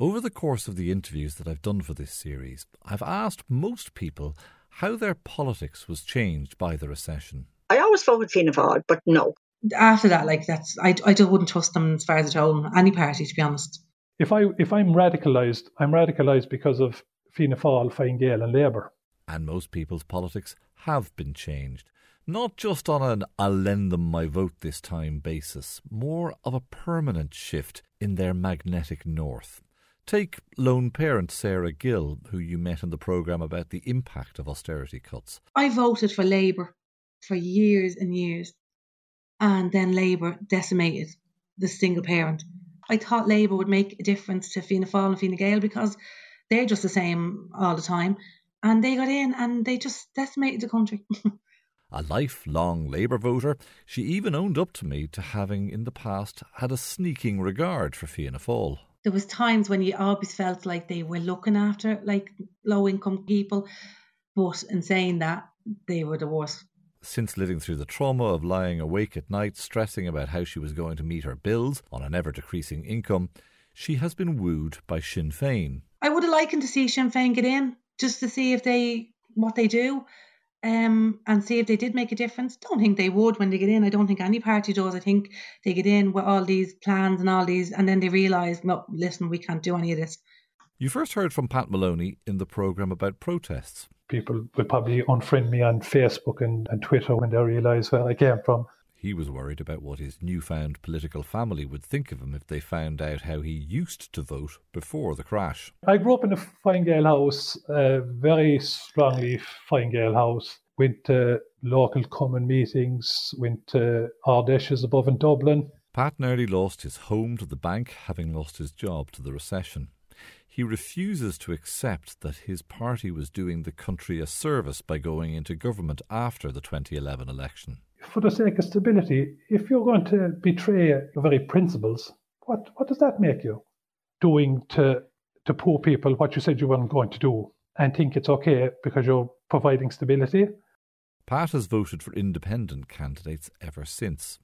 Over the course of the interviews that I've done for this series, I've asked most people how their politics was changed by the recession. I always voted Fianna Fáil, but no. After that, like that's I, I just wouldn't trust them as far as at home, any party to be honest. If I if I'm radicalised, I'm radicalised because of Fianna Fáil, Fine Gael and Labour. And most people's politics have been changed. Not just on an I'll lend them my vote this time basis, more of a permanent shift in their magnetic north. Take lone parent Sarah Gill, who you met in the programme about the impact of austerity cuts. I voted for Labour for years and years, and then Labour decimated the single parent. I thought Labour would make a difference to Fianna Fáil and Fine Gael because they're just the same all the time. And they got in and they just decimated the country. a lifelong Labour voter, she even owned up to me to having in the past had a sneaking regard for Fianna Fáil there was times when you always felt like they were looking after like low income people, but in saying that, they were the worst. Since living through the trauma of lying awake at night, stressing about how she was going to meet her bills on an ever decreasing income, she has been wooed by Sinn Féin. I would have liked to see Sinn Féin get in just to see if they what they do um, and see if they did make a difference. Don't think they would when they get in. I don't think any party does. I think they get in with all these plans and all these, and then they realise, no, listen, we can't do any of this. You first heard from Pat Maloney in the programme about protests. People will probably unfriend me on Facebook and, and Twitter when they realise where I came from. He was worried about what his newfound political family would think of him if they found out how he used to vote before the crash. I grew up in a Fine Gael house, a very strongly Fine Gael house. Went to local cumann meetings, went to Ard Fheises above in Dublin. Pat nearly lost his home to the bank, having lost his job to the recession. He refuses to accept that his party was doing the country a service by going into government after the 2011 election for the sake of stability, if you're going to betray your very principles, what, what does that make you? Doing to, to poor people what you said you weren't going to do and think it's okay because you're providing stability? Pat has voted for independent candidates ever since.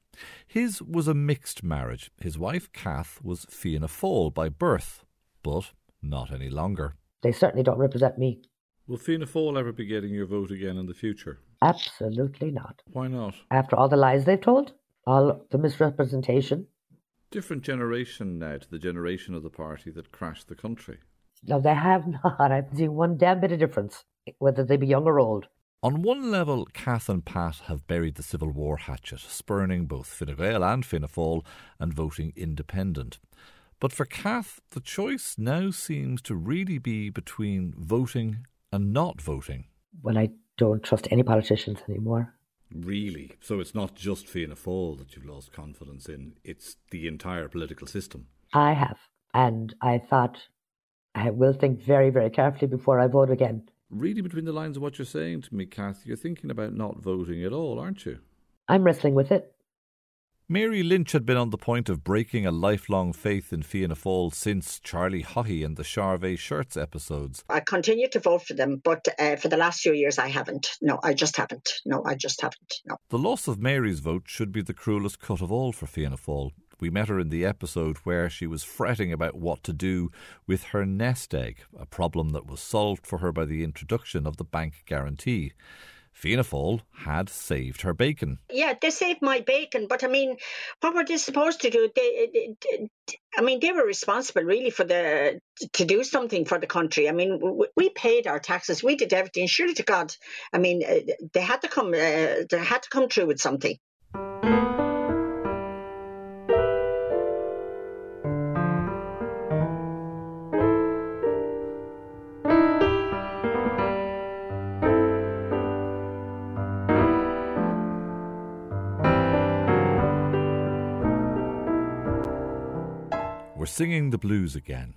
His was a mixed marriage. His wife, Kath, was Fianna Fáil by birth, but not any longer. They certainly don't represent me. Will Fianna Fáil ever be getting your vote again in the future? Absolutely not. Why not? After all the lies they've told, all the misrepresentation. Different generation now to the generation of the party that crashed the country. No, they have not. I haven't seen one damn bit of difference, whether they be young or old. On one level, Kath and Pat have buried the Civil War hatchet, spurning both Fine Gael and Fianna Fáil and voting independent. But for Kath, the choice now seems to really be between voting and not voting. Well, I don't trust any politicians anymore. Really? So it's not just Fianna Fáil that you've lost confidence in, it's the entire political system? I have. And I thought I will think very, very carefully before I vote again. Reading between the lines of what you're saying to me, Kath, you're thinking about not voting at all, aren't you? I'm wrestling with it. Mary Lynch had been on the point of breaking a lifelong faith in Fianna Fáil since Charlie Haughey and the Charvet Shirts episodes. I continue to vote for them, but uh, for the last few years I haven't. No, I just haven't. No, I just haven't. No. The loss of Mary's vote should be the cruelest cut of all for Fianna Fáil. We met her in the episode where she was fretting about what to do with her nest egg, a problem that was solved for her by the introduction of the bank guarantee. Fianna Fáil had saved her bacon. Yeah, they saved my bacon, but I mean, what were they supposed to do? They, they, I mean, they were responsible really for the to do something for the country. I mean, we paid our taxes, we did everything. Surely to God, I mean, uh, they had to come, uh, they had to come through with something. Singing the blues again,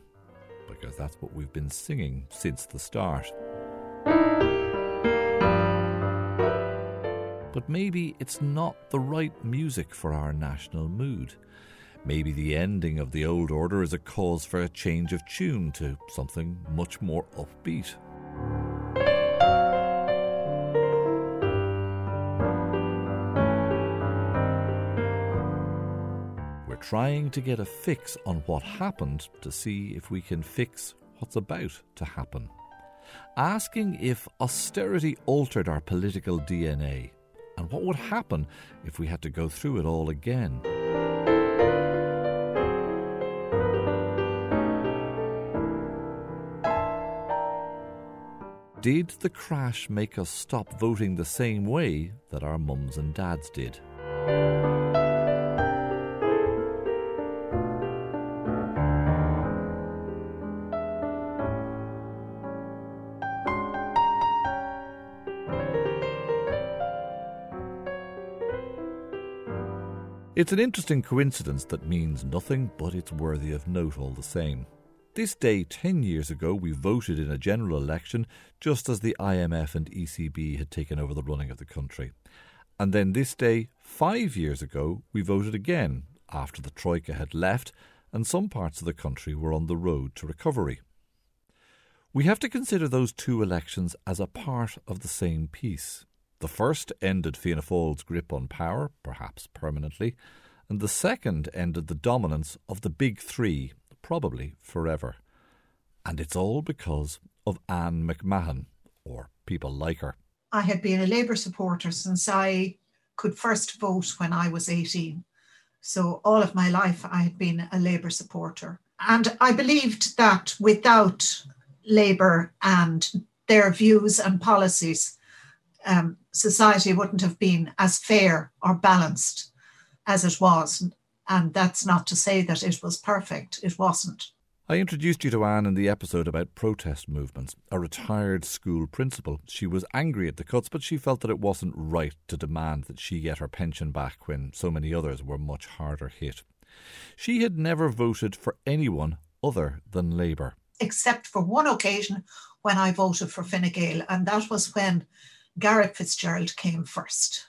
because that's what we've been singing since the start. But maybe it's not the right music for our national mood. Maybe the ending of the old order is a cause for a change of tune to something much more upbeat. Trying to get a fix on what happened to see if we can fix what's about to happen. Asking if austerity altered our political DNA and what would happen if we had to go through it all again. Did the crash make us stop voting the same way that our mums and dads did? It's an interesting coincidence that means nothing, but it's worthy of note all the same. This day, 10 years ago, we voted in a general election just as the IMF and ECB had taken over the running of the country. And then this day, five years ago, we voted again after the Troika had left and some parts of the country were on the road to recovery. We have to consider those two elections as a part of the same piece. The first ended Fianna Fáil's grip on power, perhaps permanently, and the second ended the dominance of the big three, probably forever. And it's all because of Anne McMahon, or people like her. I had been a Labour supporter since I could first vote when I was 18. So all of my life I had been a Labour supporter. And I believed that without Labour and their views and policies, um, society wouldn't have been as fair or balanced as it was. And that's not to say that it was perfect, it wasn't. I introduced you to Anne in the episode about protest movements. A retired school principal. She was angry at the cuts, but she felt that it wasn't right to demand that she get her pension back when so many others were much harder hit. She had never voted for anyone other than Labour. Except for one occasion when I voted for Fine Gael, and that was when Garret Fitzgerald came first.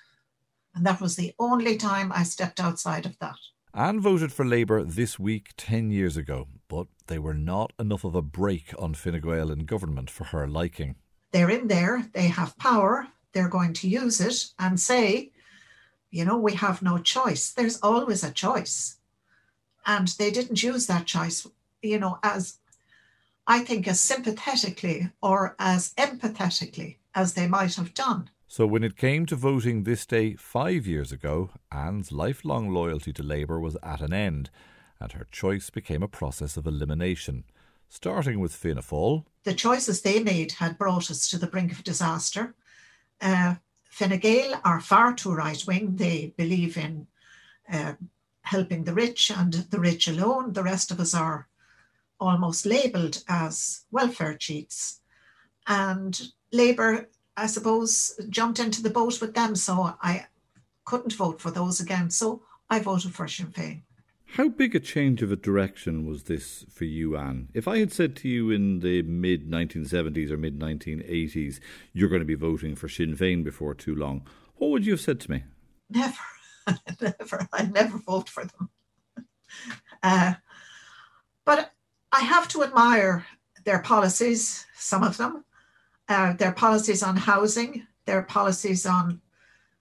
And that was the only time I stepped outside of that. Anne voted for Labour this week 10 years ago, but they were not enough of a break on Fine Gael in government for her liking. They're in there, they have power, they're going to use it and say, you know, we have no choice. There's always a choice. And they didn't use that choice, you know, as I think as sympathetically or as empathetically as they might have done. So, when it came to voting this day five years ago, Anne's lifelong loyalty to Labour was at an end, and her choice became a process of elimination, starting with Fianna Fáil. The choices they made had brought us to the brink of disaster. Uh, Fine Gael are far too right wing. They believe in uh, helping the rich and the rich alone. The rest of us are almost labelled as welfare cheats. And Labour, I suppose, jumped into the boat with them, so I couldn't vote for those again. So I voted for Sinn Féin. How big a change of a direction was this for you, Anne? If I had said to you in the mid 1970s or mid 1980s, you're going to be voting for Sinn Féin before too long, what would you have said to me? Never, never. I'd never vote for them. Uh, but I have to admire their policies, some of them, uh, their policies on housing, their policies on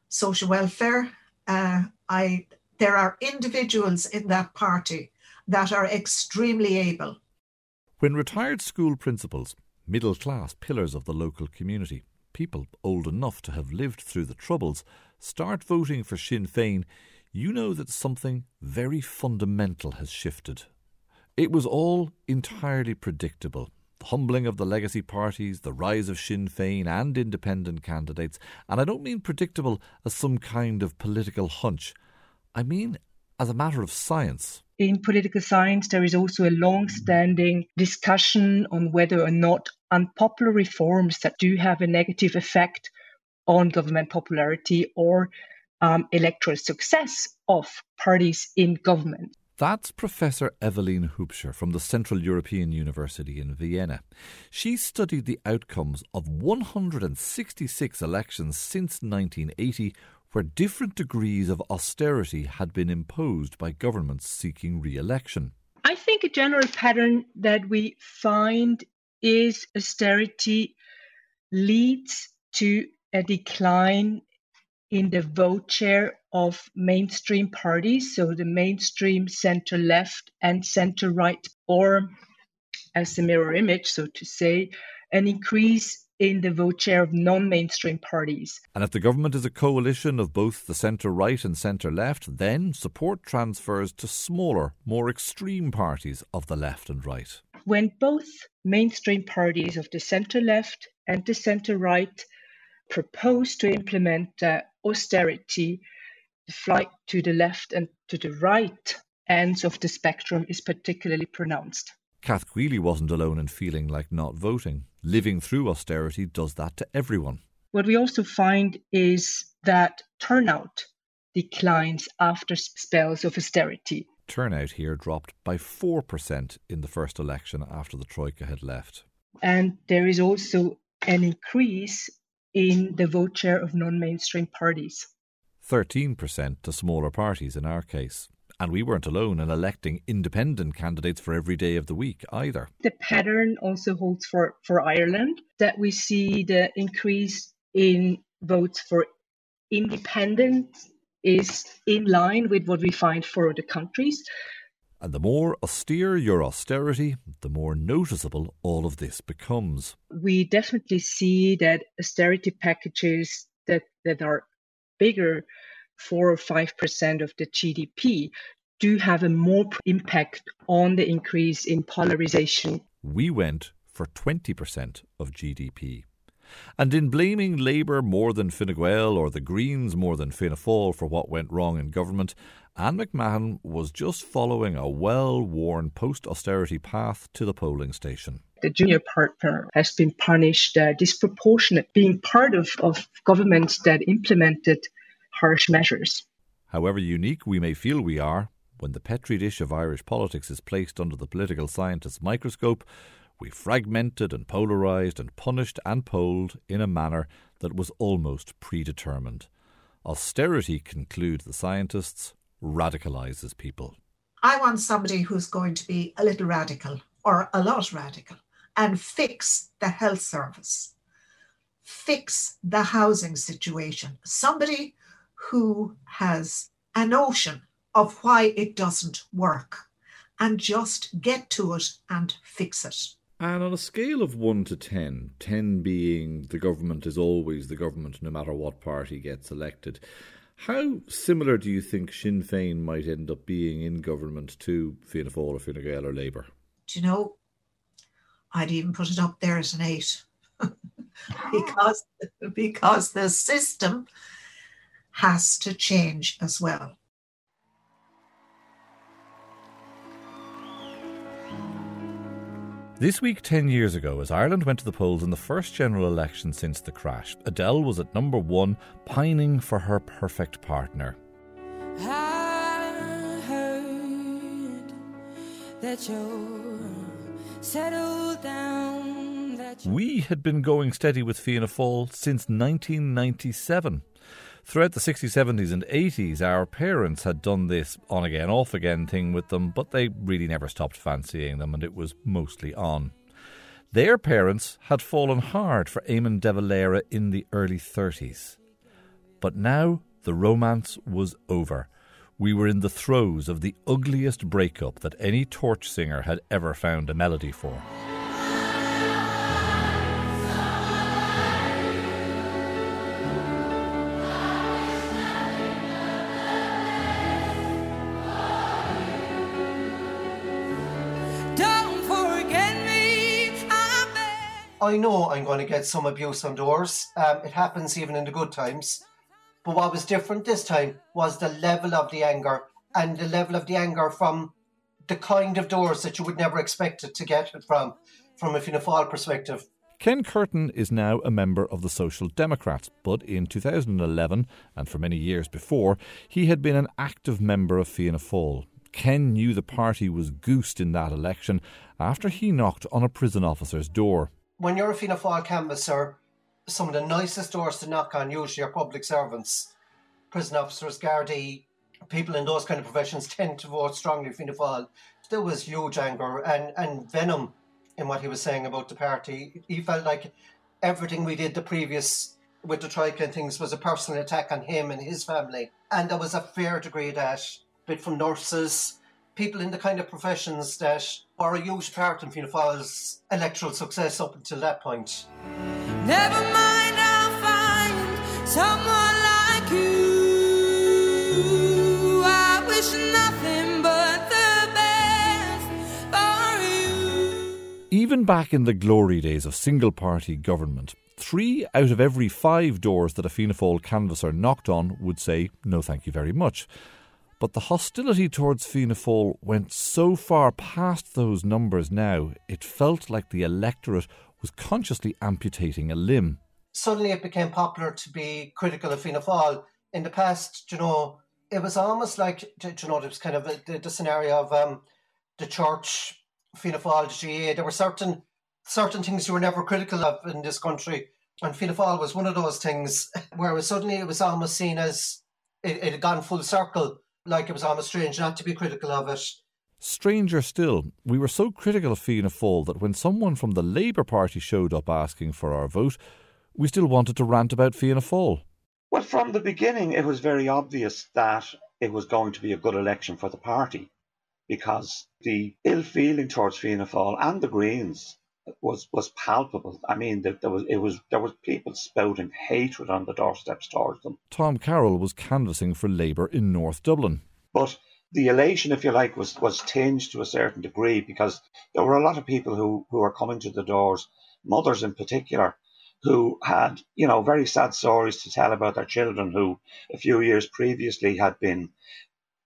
social welfare. Uh, I there are individuals in that party that are extremely able. When retired school principals, middle class pillars of the local community, people old enough to have lived through the Troubles, start voting for Sinn Féin, you know that something very fundamental has shifted. It was all entirely predictable the humbling of the legacy parties, the rise of Sinn Féin and independent candidates, and I don't mean predictable as some kind of political hunch. I mean as a matter of science. In political science, there is also a long standing discussion on whether or not unpopular reforms that do have a negative effect on government popularity or um, electoral success of parties in government that's Professor Evelyne Hübscher from the Central European University in Vienna. She studied the outcomes of 166 elections since 1980 where different degrees of austerity had been imposed by governments seeking re election. I think a general pattern that we find is austerity leads to a decline in the vote share of mainstream parties, so the mainstream center left and center right, or as a mirror image, so to say, an increase in the vote share of non mainstream parties. And if the government is a coalition of both the centre right and centre left, then support transfers to smaller, more extreme parties of the left and right. When both mainstream parties of the centre left and the centre right propose to implement uh, austerity, the flight to the left and to the right ends of the spectrum is particularly pronounced. Kath Queally wasn't alone in feeling like not voting. Living through austerity does that to everyone. What we also find is that turnout declines after spells of austerity. Turnout here dropped by 4% in the first election after the Troika had left. And there is also an increase in the vote share of non mainstream parties. 13% to smaller parties in our case. And we weren't alone in electing independent candidates for every day of the week either. The pattern also holds for, for Ireland that we see the increase in votes for independent is in line with what we find for other countries. And the more austere your austerity, the more noticeable all of this becomes. We definitely see that austerity packages that, that are bigger four or five percent of the GDP do have a more impact on the increase in polarization. We went for 20% of GDP. And in blaming Labour more than Fine Gael or the Greens more than Fianna Fáil for what went wrong in government, Anne McMahon was just following a well worn post austerity path to the polling station. The junior partner has been punished uh, disproportionate, being part of, of governments that implemented harsh measures. However unique we may feel we are, when the petri dish of Irish politics is placed under the political scientist's microscope, we fragmented and polarised and punished and polled in a manner that was almost predetermined. Austerity, conclude the scientists, radicalises people. I want somebody who's going to be a little radical or a lot radical and fix the health service, fix the housing situation. Somebody who has a notion of why it doesn't work and just get to it and fix it. And on a scale of 1 to 10, 10 being the government is always the government no matter what party gets elected, how similar do you think Sinn Féin might end up being in government to Fianna Fáil or Fine Gael or Labour? Do you know, I'd even put it up there as an 8 because, because the system has to change as well. This week, 10 years ago, as Ireland went to the polls in the first general election since the crash, Adele was at number one, pining for her perfect partner. I heard that you're settled down. We had been going steady with Fianna Fáil since 1997. Throughout the 60s, 70s, and 80s, our parents had done this on again, off again thing with them, but they really never stopped fancying them, and it was mostly on. Their parents had fallen hard for Eamon de Valera in the early 30s. But now the romance was over. We were in the throes of the ugliest breakup that any torch singer had ever found a melody for. I know I'm going to get some abuse on doors. Um, it happens even in the good times. But what was different this time was the level of the anger and the level of the anger from the kind of doors that you would never expect it to get it from, from a Fianna Fáil perspective. Ken Curtin is now a member of the Social Democrats, but in 2011, and for many years before, he had been an active member of Fianna Fáil. Ken knew the party was goosed in that election after he knocked on a prison officer's door when you're a Fianna Fáil canvasser, some of the nicest doors to knock on usually are public servants, prison officers, Gardaí, people in those kind of professions tend to vote strongly Fianna Fáil. There was huge anger and, and venom in what he was saying about the party. He felt like everything we did the previous with the Troika and things was a personal attack on him and his family. And there was a fair degree that, bit from nurses, people in the kind of professions that were a huge part in Fianna Fáil's electoral success up until that point. Never mind, I'll find someone like you. I wish nothing but the best for you. Even back in the glory days of single party government, three out of every five doors that a Fianna Fáil canvasser knocked on would say, no thank you very much. But the hostility towards Fianna Fáil went so far past those numbers now, it felt like the electorate was consciously amputating a limb. Suddenly it became popular to be critical of Fianna Fáil. In the past, you know, it was almost like, you know, it was kind of the, the scenario of um, the church, Fianna Fáil, the GAA. There were certain certain things you were never critical of in this country. And Fianna Fáil was one of those things where suddenly it was almost seen as it, it had gone full circle, like it was almost strange not to be critical of it. Stranger still, we were so critical of Fianna Fáil that when someone from the Labour Party showed up asking for our vote, we still wanted to rant about Fianna Fáil. Well, from the beginning, it was very obvious that it was going to be a good election for the party because the ill feeling towards Fianna Fáil and the Greens was was palpable. I mean, there, there was it was there was people spouting hatred on the doorsteps towards them. Tom Carroll was canvassing for Labour in North Dublin, but the elation, if you like, was was tinged to a certain degree because there were a lot of people who who were coming to the doors, mothers in particular, who had you know very sad stories to tell about their children who a few years previously had been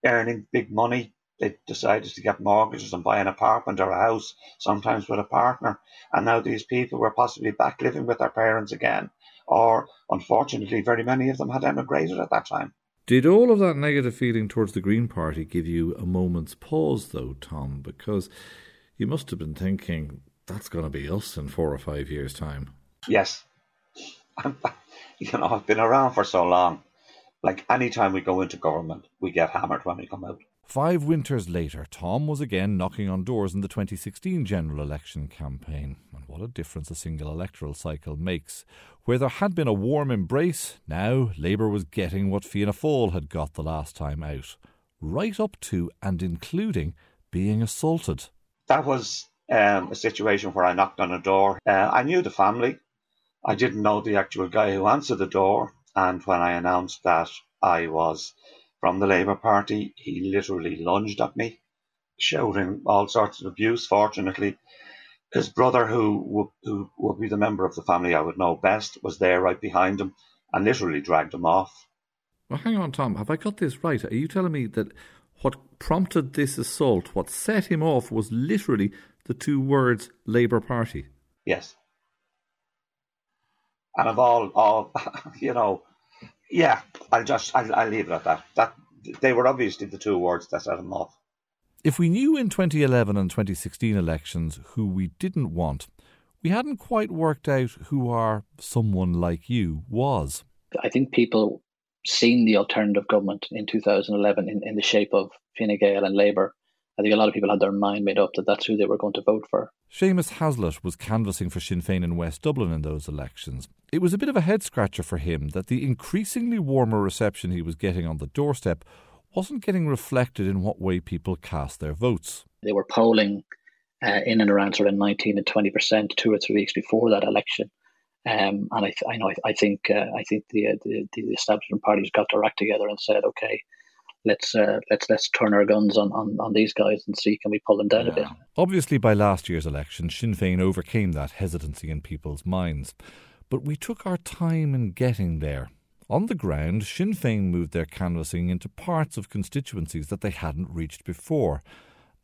earning big money they decided to get mortgages and buy an apartment or a house, sometimes with a partner. And now these people were possibly back living with their parents again. Or, unfortunately, very many of them had emigrated at that time. Did all of that negative feeling towards the Green Party give you a moment's pause, though, Tom? Because you must have been thinking, that's going to be us in four or five years' time. Yes. you know, I've been around for so long. Like any time we go into government, we get hammered when we come out. Five winters later, Tom was again knocking on doors in the 2016 general election campaign. And what a difference a single electoral cycle makes. Where there had been a warm embrace, now Labour was getting what Fianna Fáil had got the last time out. Right up to and including being assaulted. That was um, a situation where I knocked on a door. Uh, I knew the family. I didn't know the actual guy who answered the door. And when I announced that I was from the Labour Party. He literally lunged at me, shouting all sorts of abuse. Fortunately, his brother, who would, who would be the member of the family I would know best, was there right behind him and literally dragged him off. Well, hang on, Tom. Have I got this right? Are you telling me that what prompted this assault, what set him off, was literally the two words Labour Party? Yes. And of all, all you know, yeah, I'll just I'll, I'll leave it at that. That they were obviously the two words that set him off. If we knew in 2011 and 2016 elections who we didn't want, we hadn't quite worked out who our someone like you was. I think people seen the alternative government in 2011 in, in the shape of Fine Gael and Labour I think a lot of people had their mind made up that that's who they were going to vote for. Seamus Haslett was canvassing for Sinn Féin in West Dublin in those elections. It was a bit of a head scratcher for him that the increasingly warmer reception he was getting on the doorstep wasn't getting reflected in what way people cast their votes. They were polling uh, in and around sort of 19 and 20 percent two or three weeks before that election. Um, and I, I know I, I think uh, I think the, uh, the the establishment parties got their act together and said, okay, let's uh, let's let's turn our guns on, on, on these guys and see can we pull them down yeah. a bit. Obviously, by last year's election, Sinn Féin overcame that hesitancy in people's minds, but we took our time in getting there. On the ground, Sinn Féin moved their canvassing into parts of constituencies that they hadn't reached before.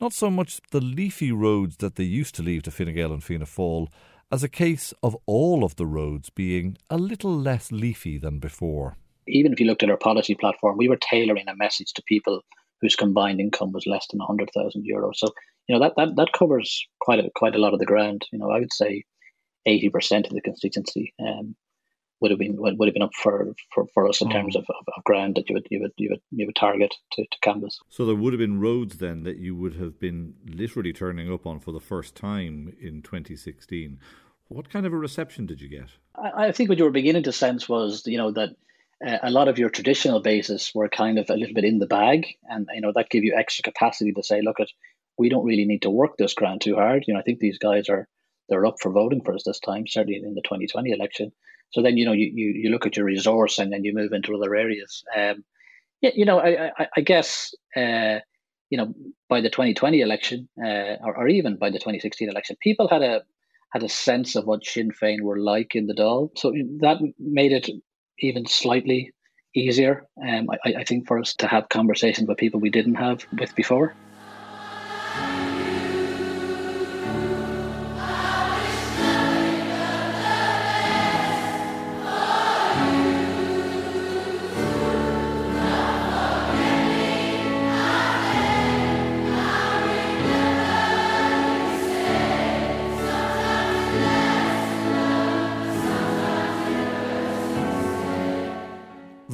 Not so much the leafy roads that they used to leave to Fine Gael and Fianna Fáil, as a case of all of the roads being a little less leafy than before even if you looked at our policy platform, we were tailoring a message to people whose combined income was less than 100,000 euros. So, you know, that, that, that covers quite a, quite a lot of the ground. You know, I would say 80% of the constituency um, would have been would, would have been up for, for, for us in terms of, of, of, ground that you would you would you would you would target to, to canvas. So there would have been roads then that you would have been literally turning up on for the first time in 2016. What kind of a reception did you get? I, I think what you were beginning to sense was, you know, that uh, a lot of your traditional bases were kind of a little bit in the bag, and you know that gave you extra capacity to say, look, at we don't really need to work this grant too hard. You know, I think these guys are they're up for voting for us this time, certainly in the 2020 election. So then, you know, you, you, you look at your resource and then you move into other areas. Um, yeah, you know, I, I, I guess, uh, you know, by the 2020 election, uh, or, or even by the 2016 election, people had a had a sense of what Sinn Féin were like in the Dáil. So that made it even slightly easier, um, I, I think, for us to have conversations with people we didn't have with before.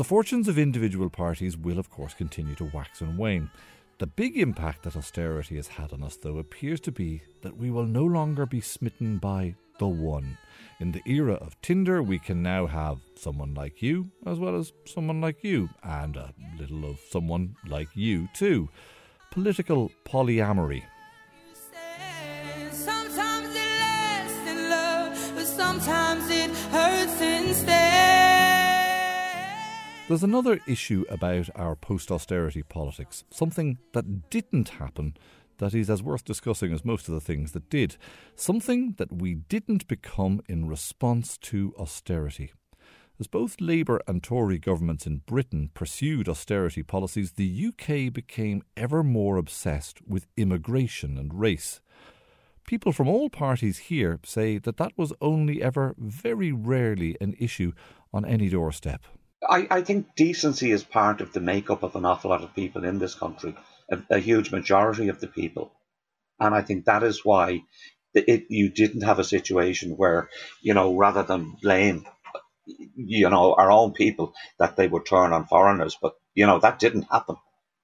The fortunes of individual parties will, of course, continue to wax and wane. The big impact that austerity has had on us, though, appears to be that we will no longer be smitten by the one. In the era of Tinder, we can now have someone like you as well as someone like you, and a little of someone like you, too. Political polyamory. Sometimes it hurts instead. There's another issue about our post austerity politics, something that didn't happen that is as worth discussing as most of the things that did, something that we didn't become in response to austerity. As both Labour and Tory governments in Britain pursued austerity policies, the UK became ever more obsessed with immigration and race. People from all parties here say that that was only ever very rarely an issue on any doorstep. I, I think decency is part of the makeup of an awful lot of people in this country, a, a huge majority of the people. And I think that is why it, you didn't have a situation where, you know, rather than blame, you know, our own people, that they would turn on foreigners. But, you know, that didn't happen.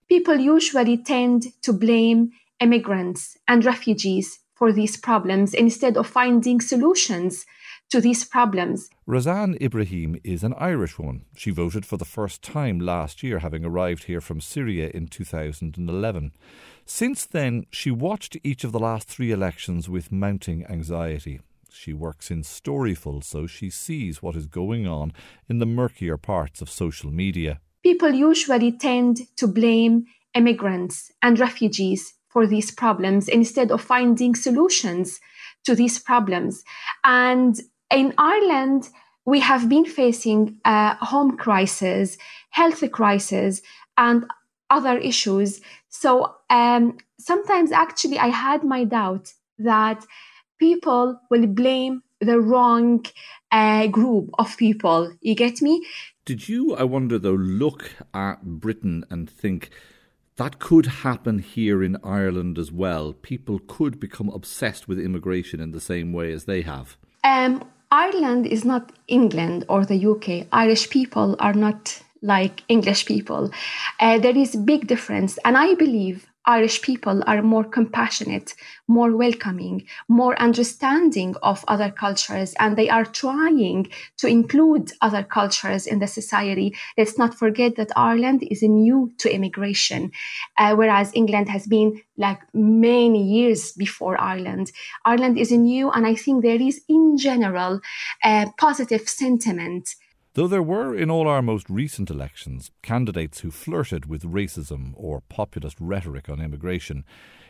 People usually tend to blame immigrants and refugees for these problems instead of finding solutions to these problems. Razan Ibrahim is an Irish woman. She voted for the first time last year, having arrived here from Syria in 2011. Since then, she watched each of the last three elections with mounting anxiety. She works in Storyful, so she sees what is going on in the murkier parts of social media. People usually tend to blame immigrants and refugees for these problems instead of finding solutions to these problems. And in Ireland, we have been facing a home crisis, health crisis, and other issues. So um, sometimes, actually, I had my doubt that people will blame the wrong uh, group of people. You get me? Did you, I wonder though, look at Britain and think that could happen here in Ireland as well? People could become obsessed with immigration in the same way as they have. Um, Ireland is not England or the UK. Irish people are not like English people. Uh, there is big difference, and I believe Irish people are more compassionate, more welcoming, more understanding of other cultures, and they are trying to include other cultures in the society. Let's not forget that Ireland is new to immigration, uh, whereas England has been like many years before Ireland. Ireland is new, and I think there is, in general, a positive sentiment Though there were, in all our most recent elections, candidates who flirted with racism or populist rhetoric on immigration,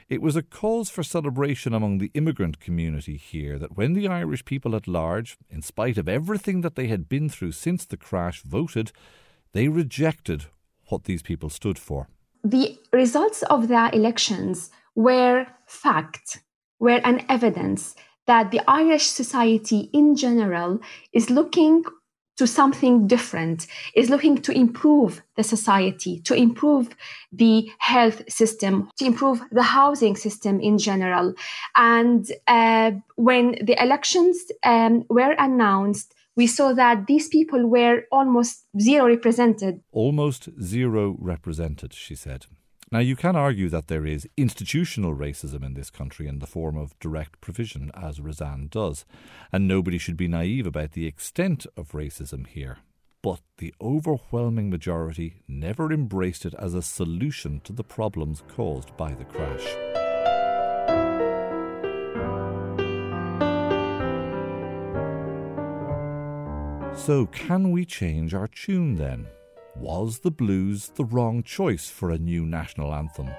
it was a cause for celebration among the immigrant community here that when the Irish people at large, in spite of everything that they had been through since the crash, voted, they rejected what these people stood for. The results of the elections were fact, were an evidence that the Irish society in general is looking to something different, is looking to improve the society, to improve the health system, to improve the housing system in general. And uh, when the elections um, were announced, we saw that these people were almost zero represented. Almost zero represented, she said. Now, you can argue that there is institutional racism in this country in the form of direct provision, as Razan does, and nobody should be naive about the extent of racism here. But the overwhelming majority never embraced it as a solution to the problems caused by the crash. So, can we change our tune then? Was the blues the wrong choice for a new national anthem?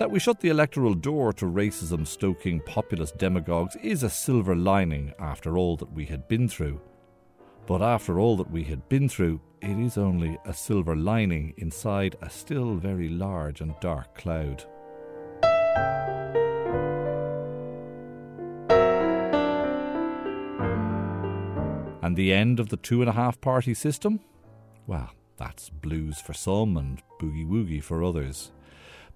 That we shut the electoral door to racism stoking populist demagogues is a silver lining after all that we had been through. But after all that we had been through, it is only a silver lining inside a still very large and dark cloud. And the end of the two and a half party system? Well, that's blues for some and boogie woogie for others.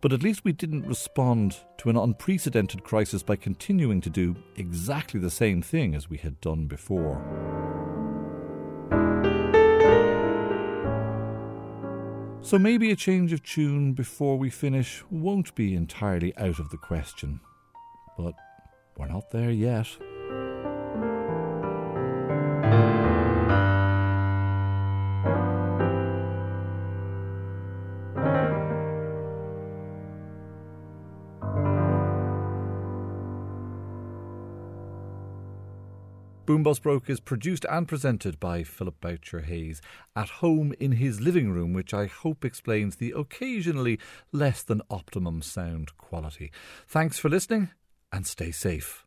But at least we didn't respond to an unprecedented crisis by continuing to do exactly the same thing as we had done before. So maybe a change of tune before we finish won't be entirely out of the question. But we're not there yet. Boom Broke is produced and presented by Philip Boucher Hayes at home in his living room, which I hope explains the occasionally less than optimum sound quality. Thanks for listening and stay safe.